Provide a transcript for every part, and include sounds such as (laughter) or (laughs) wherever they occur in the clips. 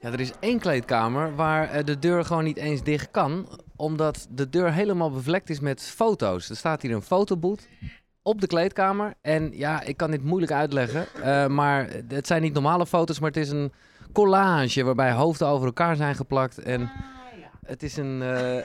Ja, er is één kleedkamer waar eh, de deur gewoon niet eens dicht kan. Omdat de deur helemaal bevlekt is met foto's. Er staat hier een fotoboot op de kleedkamer. En ja, ik kan dit moeilijk uitleggen. eh, maar het zijn niet normale foto's, maar het is een collage waarbij hoofden over elkaar zijn geplakt. En het is een... eh,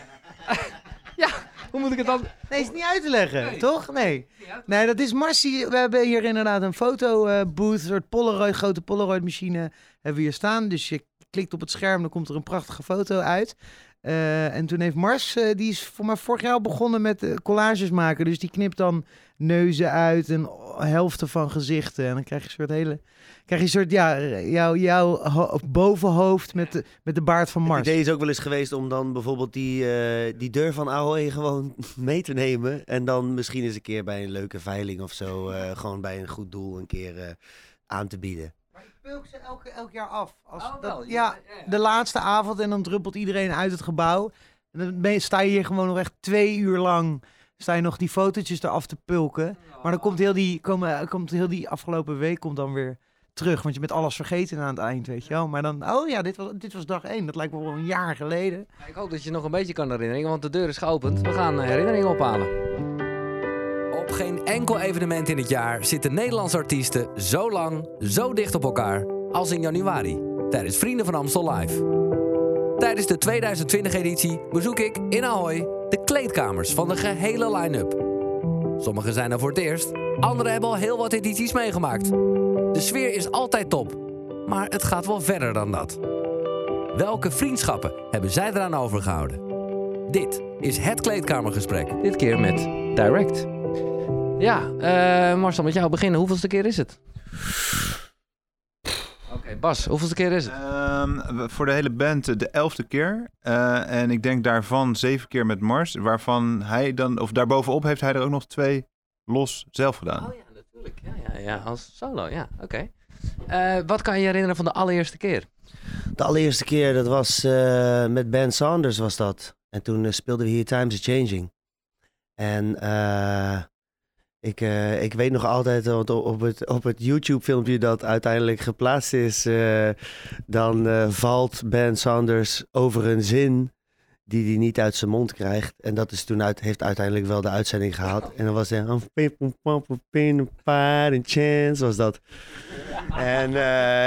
(laughs) ja, hoe moet ik het dan... Nee, is niet uit te leggen, toch? Nee. Nee, dat is Marcy. We hebben hier inderdaad een fotobooth, een soort Polaroid, grote Polaroid machine hebben we hier staan. Dus je klikt op het scherm, dan komt er een prachtige foto uit. Eh, en toen heeft Mars, eh, die is voor mij vorig jaar begonnen met eh, collages maken. Dus die knipt dan neuzen uit en helften van gezichten. En dan krijg je een soort hele, krijg je een soort, ja, jouw jouw ho- bovenhoofd met de, met de baard van Het Mars. idee is ook wel eens geweest om dan bijvoorbeeld die, die deur van Ahoy gewoon (laughs) mee te nemen. En dan misschien eens een keer bij een leuke veiling of zo, gewoon bij een goed doel een keer aan te bieden. Ik peuk ze elk, elk jaar af. Als Oh, dat- ja, de laatste avond en dan druppelt iedereen uit het gebouw. En dan ben je, sta je hier gewoon nog echt twee uur lang. Sta je nog die fotootjes eraf te pulken. Maar dan komt heel die, komen, komt heel die afgelopen week komt dan weer terug. Want je bent alles vergeten aan het eind, weet je wel. Maar dan, oh ja, dit was, dit was dag één. Dat lijkt me wel een jaar geleden. Ik hoop dat je nog een beetje kan herinneren, want de deur is geopend. We gaan eh, herinneringen ophalen. Geen enkel evenement in het jaar zitten Nederlandse artiesten zo lang, zo dicht op elkaar als in januari tijdens Vrienden van Amstel Live. Tijdens de 2020-editie bezoek ik in Ahoy de kleedkamers van de gehele line-up. Sommigen zijn er voor het eerst, anderen hebben al heel wat edities meegemaakt. De sfeer is altijd top, maar het gaat wel verder dan dat. Welke vriendschappen hebben zij eraan overgehouden? Dit is het kleedkamergesprek. Dit keer met Direct. Ja, eh, Marcel, met jou beginnen. Hoeveelste keer is het? Oké, Bas, hoeveelste keer is het? Ehm, voor de hele band eh, de elfde keer. Eh, en ik denk daarvan zeven keer met Mars. Waarvan hij dan, of daarbovenop heeft hij er ook nog twee los zelf gedaan. Oh ja, natuurlijk. Ja, ja, ja als solo, ja, oké. Eh, wat kan je herinneren van de allereerste keer? De allereerste keer, dat was eh, met Ben Saunders was dat. En toen speelden we hier Times are Changing. En eh, ik, eh, ik weet nog altijd, want op het, op het YouTube-filmpje dat uiteindelijk geplaatst is, eh, dan eh, valt Ben Saunders over een zin die hij niet uit zijn mond krijgt. En dat is toen uit, heeft uiteindelijk wel de uitzending gehaald. En dan was hij, "I'm pin, pum, pum, pum, pin, paar, een chance, was dat. En,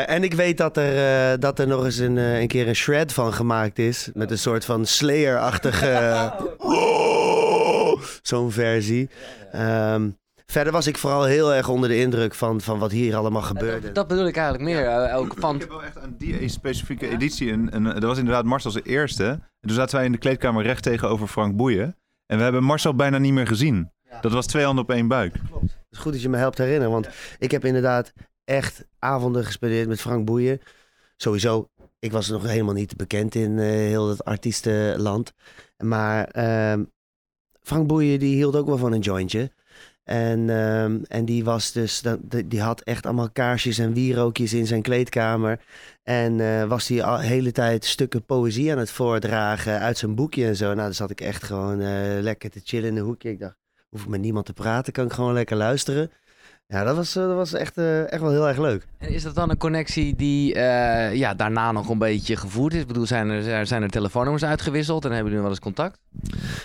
en ik weet dat er, dat er nog eens een, een keer een shred van gemaakt is. Met een soort van Slayer-achtige... (laughs) Zo'n versie. Ehm, verder was ik vooral heel erg onder de indruk van, van wat hier allemaal gebeurde. Dat, dat bedoel ik eigenlijk meer. eh, ook van, Ik heb wel echt aan die specifieke editie, een, een, dat was inderdaad Marcel als eerste. En toen zaten wij in de kleedkamer recht tegenover Frank Boeien. En we hebben Marcel bijna niet meer gezien. Dat was twee handen op één buik. Het is goed dat je me helpt herinneren, want ik heb inderdaad echt avonden gespendeerd met Frank Boeien. Sowieso, ik was nog helemaal niet bekend in eh, heel het artiestenland. Maar ehm, Frank Boeien die hield ook wel van een jointje. En, ehm, en die was dus, die had echt allemaal kaarsjes en wierookjes in zijn kleedkamer. En eh, was hij de hele tijd stukken poëzie aan het voordragen uit zijn boekje en zo. Nou, dan zat ik echt gewoon eh, lekker te chillen in een hoekje. Ik dacht, hoef ik met niemand te praten, kan ik gewoon lekker luisteren. Ja, dat was, eh, dat was echt, eh, echt wel heel erg leuk. en is dat dan een connectie die eh, ja, daarna nog een beetje gevoerd is? Ik bedoel, zijn er, zijn er telefoonnummers uitgewisseld en hebben jullie wel eens contact?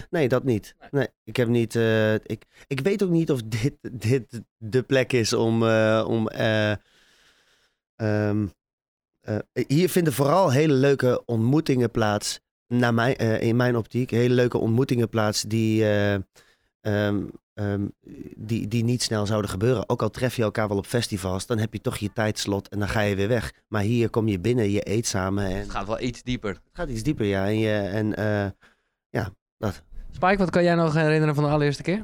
Nee, dat niet. Nee, ik heb niet. ik, ik weet ook niet of dit, dit de plek is om. om eh, ehm, eh, hier vinden vooral hele leuke ontmoetingen plaats. Naar mij, eh, in mijn optiek. Hele leuke ontmoetingen plaats die. Eh, ehm, ehm, die, die niet snel zouden gebeuren. Ook al tref je elkaar wel op festivals, dan heb je toch je tijdslot en dan ga je weer weg. Maar hier kom je binnen, je eet samen en Het gaat wel iets dieper. het gaat iets dieper, ja. En, je, en eh, ja, dat. Spike, wat kan jij nog herinneren van de allereerste keer?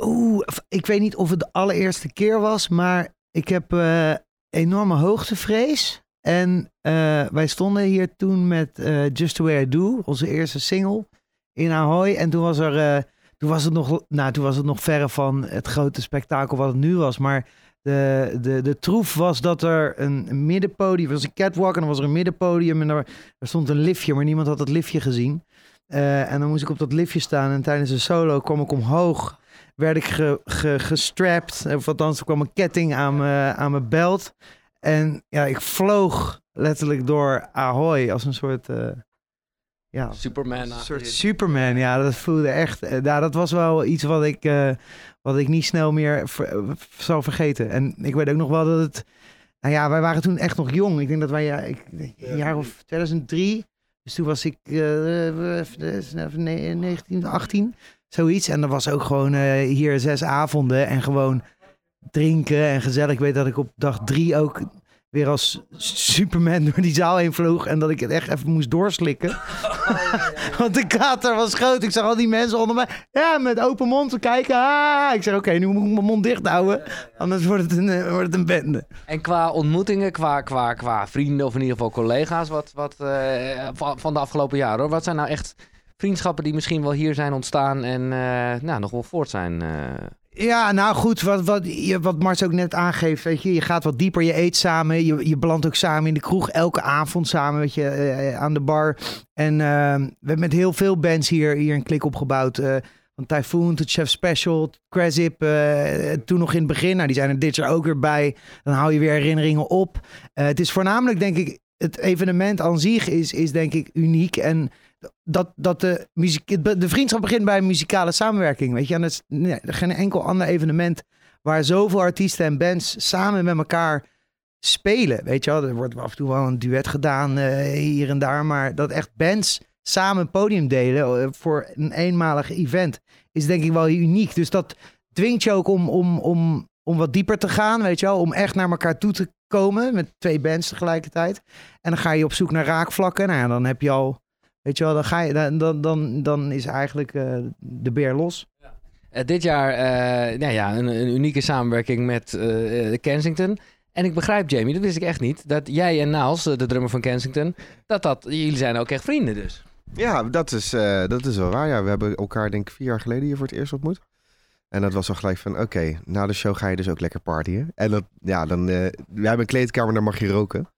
Oeh, ik weet niet of het de allereerste keer was, maar ik heb eh, enorme hoogtevrees. En eh, wij stonden hier toen met eh, Just The Way I Do, onze eerste single, in Ahoy. En toen was, er, eh, toen, was het nog, nou, toen was het nog verre van het grote spektakel wat het nu was. Maar de, de, de troef was dat er een, middenpodium, was een catwalk en dan was er een middenpodium. En er, er stond een liftje, maar niemand had het liftje gezien. Eh, en dan moest ik op dat liftje staan en tijdens een solo kwam ik omhoog werd ik ge, ge, gestrapt. Of althans, er kwam een ketting aan aan mijn belt. En ja, ik vloog letterlijk door Ahoy als een soort... eh, ja, Superman. een soort Superman, ja, dat voelde echt. eh, Ja, dat was wel iets wat ik, eh, wat ik niet snel meer ver- eh, zal vergeten. En ik weet ook nog wel dat het. Nou ja, wij waren toen echt nog jong. Ik denk dat wij, ja, ik, een jaar of 2003. Dus toen was ik eh, eh, 19, 18, zoiets. En dat was ook gewoon eh, hier zes avonden en gewoon drinken en gezellig. Ik weet dat ik op dag drie ook weer als Superman door die zaal heen vloog. En dat ik het echt even moest doorslikken. (laughs) Want de kater was groot. Ik zag al die mensen onder mij. Ja, met open mond te kijken. Ah, ik zeg, oké, nu moet ik mijn mond dicht houden. Anders wordt het een, eh, wordt het een bende. En qua ontmoetingen, qua, qua, qua vrienden of in ieder geval collega's, wat, wat, eh, van, de afgelopen jaren hoor. Wat zijn nou echt vriendschappen die misschien wel hier zijn ontstaan en eh, nou, nog wel voort zijn? eh? Ja, nou goed, wat, wat, wat Mars ook net aangeeft, weet je, je gaat wat dieper, je eet samen, je, je belandt ook samen in de kroeg, elke avond samen, weet je, eh, aan de bar. En eh, we hebben met heel veel bands hier, hier een klik opgebouwd. eh van Typhoon tot Chef Special, Crazip, eh toen nog in het begin. Nou, die zijn er dit jaar ook weer bij. Dan hou je weer herinneringen op. Eh, het is voornamelijk, denk ik, het evenement aan zich is, is denk ik uniek. En dat, dat de, muziek, de vriendschap begint bij een muzikale samenwerking. Weet je, en dat is nee, geen enkel ander evenement waar zoveel artiesten en bands samen met elkaar spelen. Weet je wel, er wordt af en toe wel een duet gedaan eh, hier en daar, maar dat echt bands samen podium delen eh, voor een eenmalig event is denk ik wel uniek. Dus dat dwingt je ook om, om, om, om wat dieper te gaan, weet je wel, om echt naar elkaar toe te komen met twee bands tegelijkertijd. En dan ga je op zoek naar raakvlakken. Nou ja, dan heb je al, weet je wel, dan ga je, dan, dan, dan, is eigenlijk eh, de beer los. Eh, dit jaar eh, nou ja, een, een unieke samenwerking met Kensington. En ik begrijp, Jamie, dat wist ik echt niet, dat jij en eh, de drummer van Kensington, dat dat, jullie zijn ook echt vrienden dus. Ja, dat is, eh, dat is wel waar. Ja, we hebben elkaar denk ik vier jaar geleden hier voor het eerst ontmoet. En dat was al gelijk van, oké, na de show ga je dus ook lekker partyen. En dat, ja, dan, eh, we hebben een kleedkamer, daar mag je roken.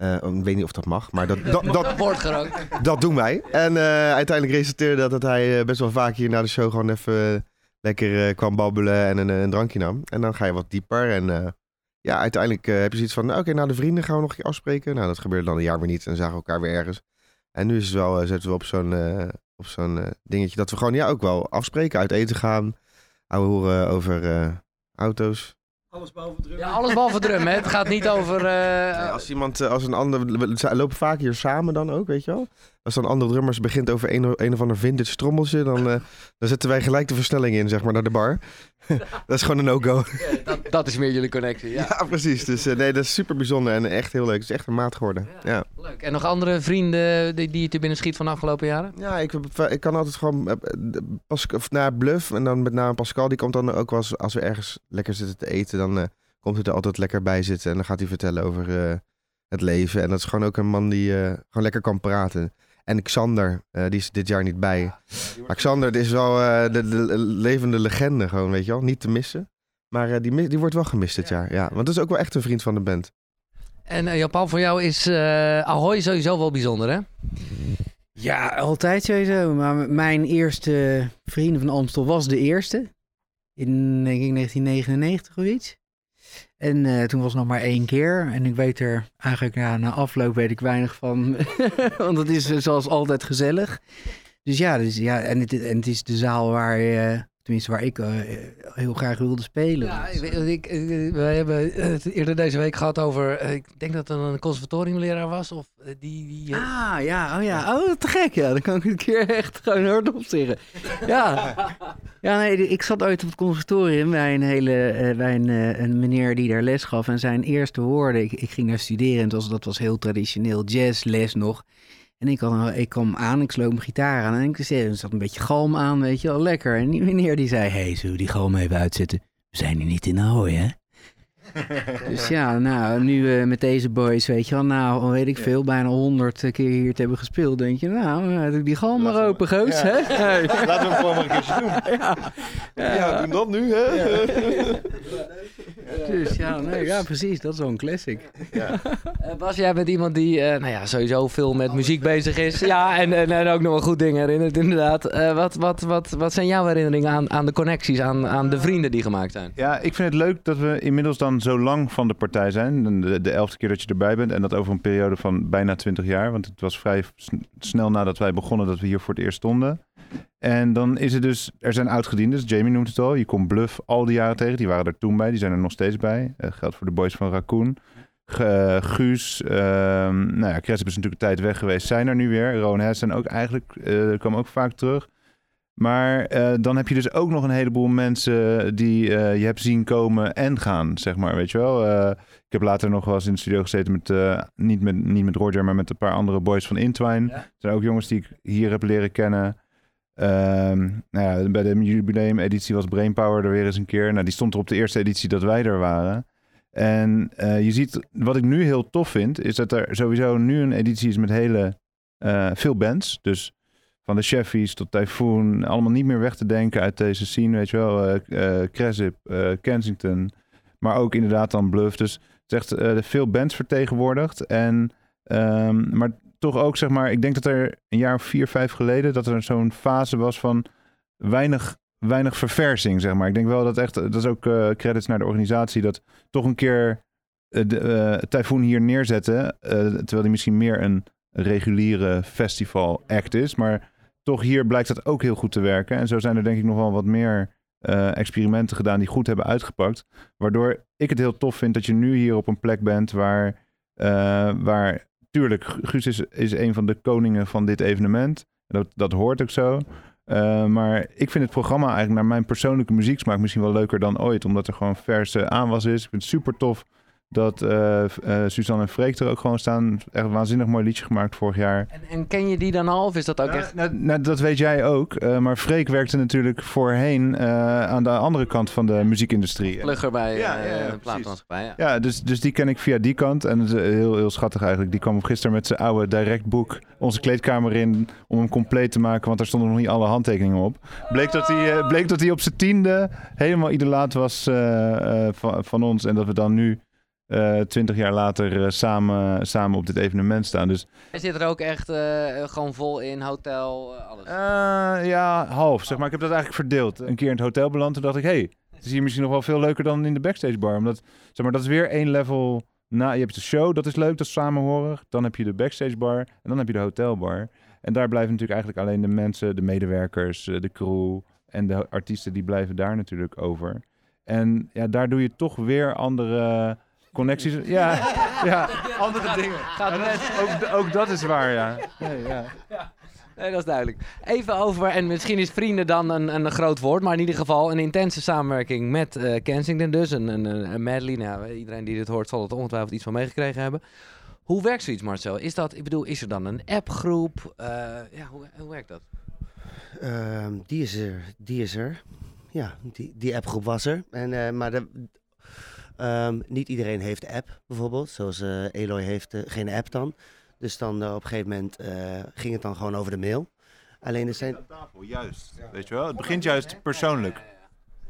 Eh, ik weet niet of dat mag, maar dat, (laughs) dat, dat, Wordt gerookt. dat doen wij. En eh, uiteindelijk resulteerde dat, dat hij eh, best wel vaak hier na de show gewoon even lekker kwam babbelen en een, een drankje nam. En dan ga je wat dieper en ja, uiteindelijk heb je zoiets van, nou, oké, na de vrienden gaan we nog een keer afspreken. Nou, dat gebeurde dan een jaar weer niet en zagen we elkaar weer ergens. En nu is het wel, zitten we op zo'n op zo'n dingetje dat we gewoon ja, ook wel afspreken, uit eten gaan, ouwe horen over eh, auto's. Ja, alles behalve drum, hè. Het gaat niet over... eh, Nee, als iemand, eh, als een ander, we we lopen vaak hier samen dan ook, weet je wel. Als dan andere drummers begint over een, een of ander vintage trommeltje, dan, eh, dan zetten wij gelijk de versnelling in, zeg maar, naar de bar. (laughs) dat is gewoon een no-go. dat, dat is meer jullie connectie, ja. Ja, precies. Dus eh, nee, dat is super bijzonder en echt heel leuk. Het is echt een maat geworden. Ja, Leuk. En nog andere vrienden die, die je te binnen schiet van de afgelopen jaren? ja ik, ik kan altijd gewoon pas, of naar Bluff en dan met name Pascal, die komt dan ook wel eens, als we ergens lekker zitten te eten, dan eh, komt hij er altijd lekker bij zitten en dan gaat hij vertellen over het leven. En dat is gewoon ook een man die gewoon lekker kan praten. En Xander, eh, die is dit jaar niet bij. Maar Xander is wel eh, de, de levende legende gewoon, weet je wel. Niet te missen. Maar eh, die, die wordt wel gemist dit jaar, ja. Want dat is ook wel echt een vriend van de band. En uh, Jan-Paul, voor jou is eh Ahoy sowieso wel bijzonder, hè? Ja, altijd sowieso. Maar mijn eerste Vrienden van Amstel was de eerste. In, denk ik, 1999 of iets. En eh, toen was het nog maar één keer. En ik weet er eigenlijk, ja, na afloop weet ik weinig van. (laughs) Want het is eh, zoals altijd gezellig. Dus ja, dus, ja en, het, en het is de zaal waar, je, tenminste waar ik eh, heel graag wilde spelen. Ja, Dus, ik, weet- ik, we hebben het eerder deze week gehad over, eh, ik denk dat het een conservatoriumleraar was, of eh, die... die eh, Ah, ja, oh ja. Oh, te gek, ja. Dan kan ik een keer (laughs) echt gewoon hardop zeggen. Ja. Ja, nee, ik zat ooit op het conservatorium bij een hele, eh, bij een, eh, een meneer die daar les gaf. En zijn eerste woorden, ik, ik ging daar studeren en het was, dat was heel traditioneel, jazzles nog. En ik, had, ik kwam aan, ik sloot mijn gitaar aan en ik zei, er zat een beetje galm aan, weet je wel, lekker. En die meneer die zei, hey, zullen we die galm even uitzetten? We zijn hier niet in Ahoy, hè? (laughs) Dus ja, nou, nu eh, met deze boys, weet je wel, nou, weet ik veel, bijna honderd keer hier te hebben gespeeld, denk je, nou, eh, die galm maar open, goos, hè? Hey. (laughs) Laten we hem gewoon maar een keertje doen. Ja, Ja, doen dat nu, hè? (laughs) Dus ja, (laughs) nee, ja, precies. Dat is wel een classic. (laughs) Eh, Bas, jij bent iemand die eh, nou ja, sowieso veel met muziek bezig is. Ja, en, en, en ook nog wel goed dingen herinnert, inderdaad. Eh, wat, wat, wat, wat zijn jouw herinneringen aan, aan de connecties, aan, aan de vrienden die gemaakt zijn? Ja, ik vind het leuk dat we inmiddels dan zo lang van de partij zijn. De, de elfde keer dat je erbij bent. En dat over een periode van bijna twintig jaar. Want het was vrij snel nadat wij begonnen dat we hier voor het eerst stonden. En dan is het dus, er zijn oudgedienden, Jamie noemt het al. Je komt Bluff al die jaren tegen. Die waren er toen bij, die zijn er nog steeds bij. Eh geldt voor de boys van Raccoon. Eh, Guus, ehm nou ja, is natuurlijk een tijd weg geweest, zijn er nu weer. Rowan Hessen ook eigenlijk, eh kwam ook vaak terug. Maar dan heb je dus ook nog een heleboel mensen die je hebt zien komen en gaan, zeg maar, weet je wel. Ik heb later nog wel eens in de studio gezeten met, niet met, niet met Roger, maar met een paar andere boys van Intwine. Ja. Er zijn ook jongens die ik hier heb leren kennen. Ehm, nou ja, bij de jubileum-editie was Brainpower er weer eens een keer. Nou, die stond er op de eerste editie dat wij er waren. En eh, je ziet, wat ik nu heel tof vind, is dat er sowieso nu een editie is met hele eh, veel bands. Dus van de Cheffies tot Typhoon, allemaal niet meer weg te denken uit deze scene, weet je wel. eh eh, Cresip, Kensington, maar ook inderdaad dan Bluff. Dus het is echt veel bands vertegenwoordigd. En, ehm, maar toch ook, zeg maar, ik denk dat er een jaar of vier, vijf geleden, dat er zo'n fase was van weinig, weinig verversing, zeg maar. Ik denk wel dat echt, dat is ook eh, credits naar de organisatie, dat toch een keer eh, de eh, Typhoon hier neerzetten, eh, terwijl die misschien meer een reguliere festival act is, maar toch hier blijkt dat ook heel goed te werken. En zo zijn er denk ik nog wel wat meer eh, experimenten gedaan die goed hebben uitgepakt. Waardoor ik het heel tof vind dat je nu hier op een plek bent waar, eh, waar tuurlijk, Guus is, is een van de koningen van dit evenement. Dat, dat hoort ook zo. Eh, maar ik vind het programma eigenlijk naar mijn persoonlijke muzieksmaak misschien wel leuker dan ooit. Omdat er gewoon verse aanwas is. Ik vind het super tof dat eh eh, Suzanne en Freek er ook gewoon staan. Echt een waanzinnig mooi liedje gemaakt vorig jaar. En, en ken je die dan al? Of is dat ook Nou, echt... nou, nou, dat weet jij ook. eh, maar Freek werkte natuurlijk voorheen eh, aan de andere kant van de muziekindustrie. Plugger bij Ja, ja, ja, de precies. platenmaatschappij, ja. Ja, dus, dus die ken ik via die kant. En het is heel, heel schattig eigenlijk. Die kwam gisteren met zijn oude direct boek onze kleedkamer in om hem compleet te maken. Want daar stonden nog niet alle handtekeningen op. Bleek dat hij, eh, bleek dat hij op zijn tiende helemaal idolaat was eh, eh, van, van ons. En dat we dan nu twintig jaar later eh, samen, samen op dit evenement staan. Dus Hij zit er ook echt eh, gewoon vol in, hotel, eh, alles. Eh, ja, half. Zeg maar. Ik heb dat eigenlijk verdeeld. Een keer in het hotel beland. Toen dacht ik, hey, het is hier misschien nog wel veel leuker dan in de backstage bar. Omdat, zeg maar, dat is weer één level. Na, je hebt de show, dat is leuk, dat is samenhorig. Dan heb je de backstage bar en dan heb je de hotelbar. En daar blijven natuurlijk eigenlijk alleen de mensen, de medewerkers, eh, de crew en de artiesten, die blijven daar natuurlijk over. En ja, daar doe je toch weer andere connecties. Ja, (laughs) ja andere dingen. Ja, dat is- ook, ook dat is waar, ja. Nee, (laughs) ja. Nee, dat is duidelijk. Even over, en misschien is vrienden dan een, een groot woord, maar in ieder geval een intense samenwerking met eh, Kensington dus. Een, een, een een medley, nou, iedereen die dit hoort zal het ongetwijfeld iets van meegekregen hebben. Hoe werkt zoiets, Marcel? Is dat, ik bedoel, is er dan een appgroep? Eh, ja, hoe, hoe werkt dat? Ehm, die is er, die is er. Ja, die, die appgroep was er. En, eh, maar de, ehm, niet iedereen heeft app, bijvoorbeeld. Zoals eh, Eloy heeft eh, geen app dan. Dus dan eh, op een gegeven moment eh, ging het dan gewoon over de mail. Alleen er zijn... Aan tafel, juist. Weet je wel? Het begint juist persoonlijk.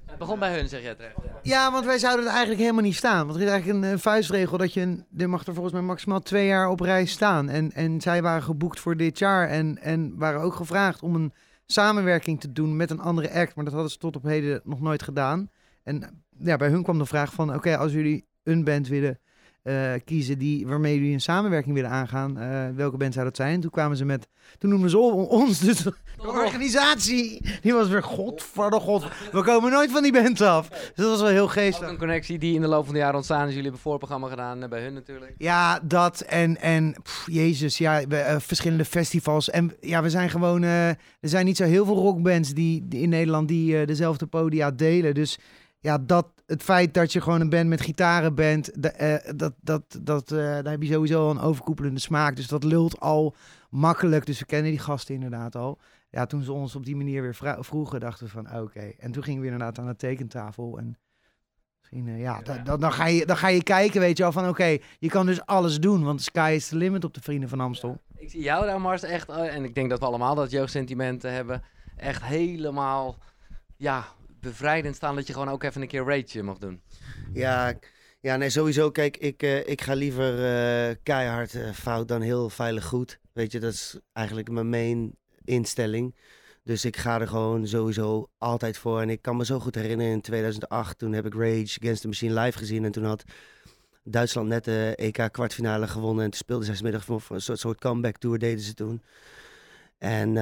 Het begon bij hun, zeg jij terecht. Ja, want wij zouden er eigenlijk helemaal niet staan. Want er is eigenlijk een, vuistregel dat je, een, je mag er volgens mij maximaal twee jaar op reis staan. En, en zij waren geboekt voor dit jaar en, en waren ook gevraagd om een samenwerking te doen met een andere act. Maar dat hadden ze tot op heden nog nooit gedaan. En ja, bij hun kwam de vraag van, oké, als jullie een band willen eh, kiezen die, waarmee jullie een samenwerking willen aangaan, eh, welke band zou dat zijn? Toen kwamen ze met, toen noemden ze ons, dus de organisatie, die was weer, godverdomme god, we komen nooit van die band af. Dus dat was wel heel Ook geestig. een connectie die in de loop van de jaren ontstaan is. Jullie hebben voorprogramma gedaan eh, bij hun natuurlijk. Ja, dat en, en pff, jezus, ja, we, verschillende festivals. En ja, we zijn gewoon, er zijn niet zo heel veel rockbands die, die in Nederland die dezelfde podia delen. Dus ja, dat, het feit dat je gewoon een band met gitaren bent, eh, dat, dat, dat, eh, daar heb je sowieso al een overkoepelende smaak. Dus dat lult al makkelijk. Dus we kennen die gasten inderdaad al. Ja, toen ze ons op die manier weer vroegen, dachten we van ah, oké. En toen gingen we inderdaad aan de tekentafel en... Misschien, eh, ja, da- dan, ga je, dan ga je kijken, weet je wel, van oké, je kan dus alles doen, want de sky is the limit op de Vrienden van Amstel. Ik zie jou daar, Mars, echt, en ik denk dat we allemaal dat jeugdsentiment eh, hebben, echt helemaal, ja, bevrijdend staan dat je gewoon ook even een keer rage mag doen. Ja, ja, nee, sowieso. Kijk, ik, eh, ik ga liever eh, keihard eh, fout dan heel veilig goed. Weet je, dat is eigenlijk mijn main instelling. Dus ik ga er gewoon sowieso altijd voor. En ik kan me zo goed herinneren in 2008, toen heb ik Rage Against the Machine live gezien. En toen had Duitsland net de EK kwartfinale gewonnen. En toen speelden ze middag voor een soort, soort comeback tour, deden ze toen. En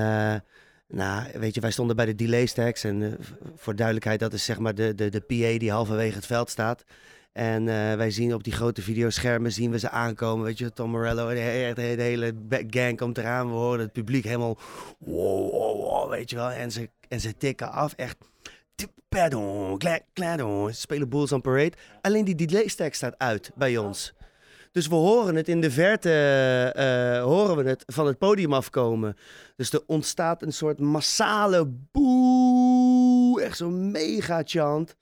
nou, weet je, wij stonden bij de delay stacks. En eh, voor duidelijkheid, dat is zeg maar de, de, de PA die halverwege het veld staat. En eh, wij zien op die grote videoschermen zien we ze aankomen. Weet je, Tom Morello, de, de, hele gang komt eraan. We horen het publiek helemaal wow, wow, wow, weet je wel. En ze, en ze tikken af, echt. Pardon. Ze spelen Bulls on Parade. Alleen die delay stack staat uit bij ons. Dus we horen het in de verte, eh, horen we het van het podium afkomen. Dus er ontstaat een soort massale boe, echt zo'n mega chant.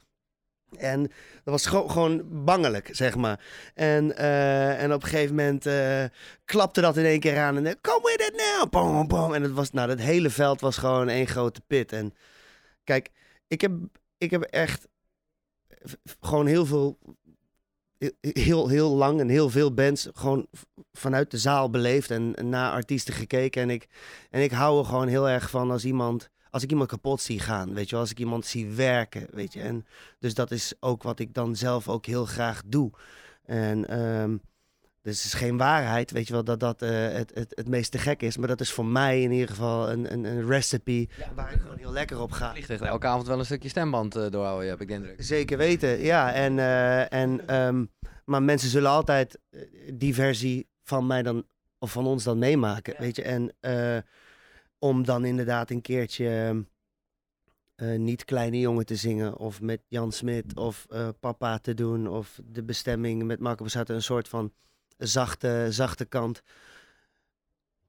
En dat was gewoon, bangelijk, zeg maar. En, eh, en op een gegeven moment eh, klapte dat in één keer aan. En come with it now! Boom. En het, was, nou, het hele veld was gewoon één grote pit. En kijk, ik heb, ik heb echt gewoon heel veel... Heel, heel lang en heel veel bands gewoon vanuit de zaal beleefd en, en naar artiesten gekeken. En ik, en ik hou er gewoon heel erg van als iemand, als ik iemand kapot zie gaan, weet je als ik iemand zie werken, weet je. En dus dat is ook wat ik dan zelf ook heel graag doe. En ehm, dus het is geen waarheid, weet je wel, dat dat eh, het, het, het meest te gek is. Maar dat is voor mij in ieder geval een, een, een recipe waar ik gewoon heel lekker op ga. Vliegt elke avond wel een stukje stemband eh, doorhouden, heb ik de indruk. Zeker weten, ja. En, eh, en, ehm, maar mensen zullen altijd die versie van mij dan, of van ons dan meemaken, weet je. En om dan inderdaad een keertje niet Kleine Jongen te zingen, of met Jan Smit, of Papa te doen, of De Bestemming met Marco Borsato, een soort van zachte, zachte kant.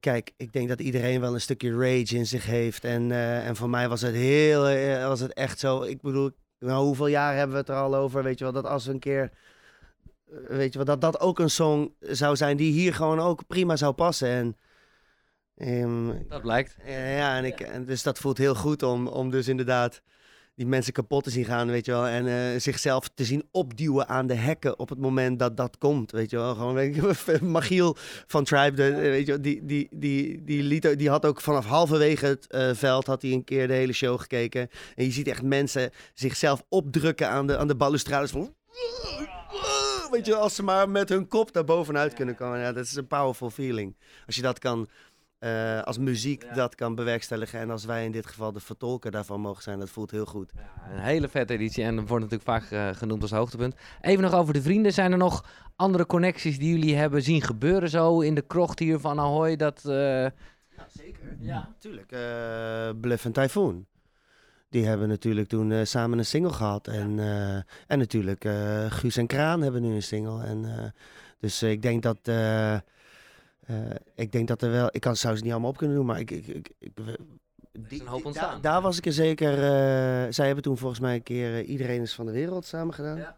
Kijk, ik denk dat iedereen wel een stukje rage in zich heeft. En, eh, en voor mij was het heel, eh, was het echt zo. Ik bedoel, nou, hoeveel jaar hebben we het er al over? Weet je wel, dat als we een keer. eh, Weet je wel, dat dat ook een song zou zijn die hier gewoon ook prima zou passen. En, ehm, Dat blijkt. eh, ja, en, ik, en dus dat voelt heel goed om, om dus inderdaad die mensen kapot te zien gaan, weet je wel. En eh, zichzelf te zien opduwen aan de hekken op het moment dat dat komt, weet je wel. Gewoon, weet je, (laughs) Magiel van Tribe, de, weet je wel, die, die, die, die, liet, die had ook vanaf halverwege het eh, veld, had hij een keer de hele show gekeken. En je ziet echt mensen zichzelf opdrukken aan de, aan de balustrades van... Weet je, als ze maar met hun kop daar bovenuit kunnen komen. Ja, dat is een powerful feeling. Als je dat kan, eh, als muziek dat kan bewerkstelligen. En als wij in dit geval de vertolker daarvan mogen zijn, dat voelt heel goed. Een hele vette editie en dat wordt natuurlijk vaak eh, genoemd als hoogtepunt. Even nog over de vrienden. Zijn er nog andere connecties die jullie hebben zien gebeuren zo in de krocht hier van Ahoy? Dat, eh, zeker. Ja, natuurlijk. Eh, Bluff en Typhoon. Die hebben natuurlijk toen eh, samen een single gehad. En, eh, en natuurlijk eh, Guus en Kraan hebben nu een single. En, eh, dus ik denk dat... eh, ik denk dat er wel... Ik kan, zou ze niet allemaal op kunnen doen, maar ik... ik, ik, die- die-. Daar, daar was ik er zeker... eh, zij hebben toen volgens mij een keer eh, Iedereen is van de Wereld samen gedaan. Ja.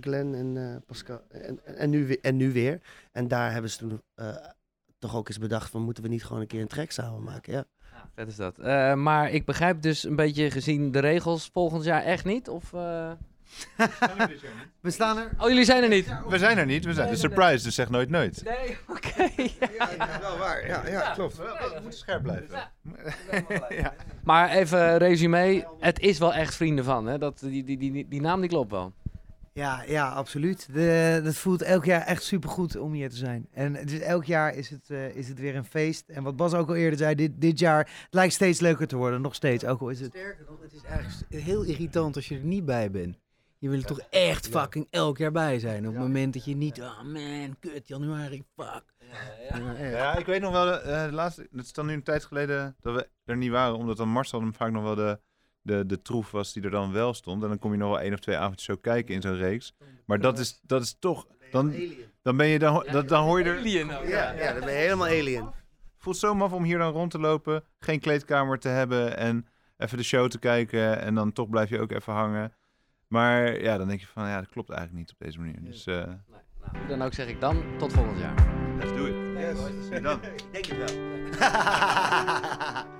Glenn en Pascal. En, en, nu, weer- en nu weer. En daar hebben ze toen toch ook eens bedacht van... Moeten we niet gewoon een keer een track samen maken? Ja. Ja, vet is dat. Maar ik begrijp dus een beetje gezien de regels volgend jaar echt niet? Of? (laughs) We staan er. Oh, jullie zijn er niet? We zijn er niet, we zijn de surprise, dus zeg nooit nooit. Nee, (laughs) oké. Ja, wel waar. Ja, ja klopt. We moeten scherp blijven. ja. (laughs) Maar even resume. Het is wel echt vrienden van, hè? Dat, die, die, die, die naam die klopt wel. Ja, ja, absoluut. De, dat voelt elk jaar echt supergoed om hier te zijn. En elk jaar is het, eh, is het weer een feest. En wat Bas ook al eerder zei, dit, dit jaar het lijkt steeds leuker te worden. Nog steeds, ook al is het... Sterker nog, het is eigenlijk heel irritant als je er niet bij bent. Je wil er toch echt fucking elk jaar bij zijn. Op het moment dat je niet, oh man, kut, januari, fuck. Ja, echt. Ja, ik weet nog wel, eh, de laatste, het is dan nu een tijd geleden dat we er niet waren, omdat dan Marcel hem vaak nog wel de, de, de troef was die er dan wel stond. En dan kom je nog wel één of twee avondjes zo kijken in zo'n reeks. Maar dat is, dat is toch, dan, dan ben je, dan, dat, dan hoor je er, Alien ook. Ja, ja, dan ben je helemaal alien. voelt zo maf om hier dan rond te lopen, geen kleedkamer te hebben en even de show te kijken en dan toch blijf je ook even hangen. Maar ja, dan denk je van, ja, dat klopt eigenlijk niet op deze manier. Dus eh Nee, nou, hoe dan ook zeg ik dan tot volgend jaar. let's do it. Yes. En dan. (laughs) Denk het wel. (laughs)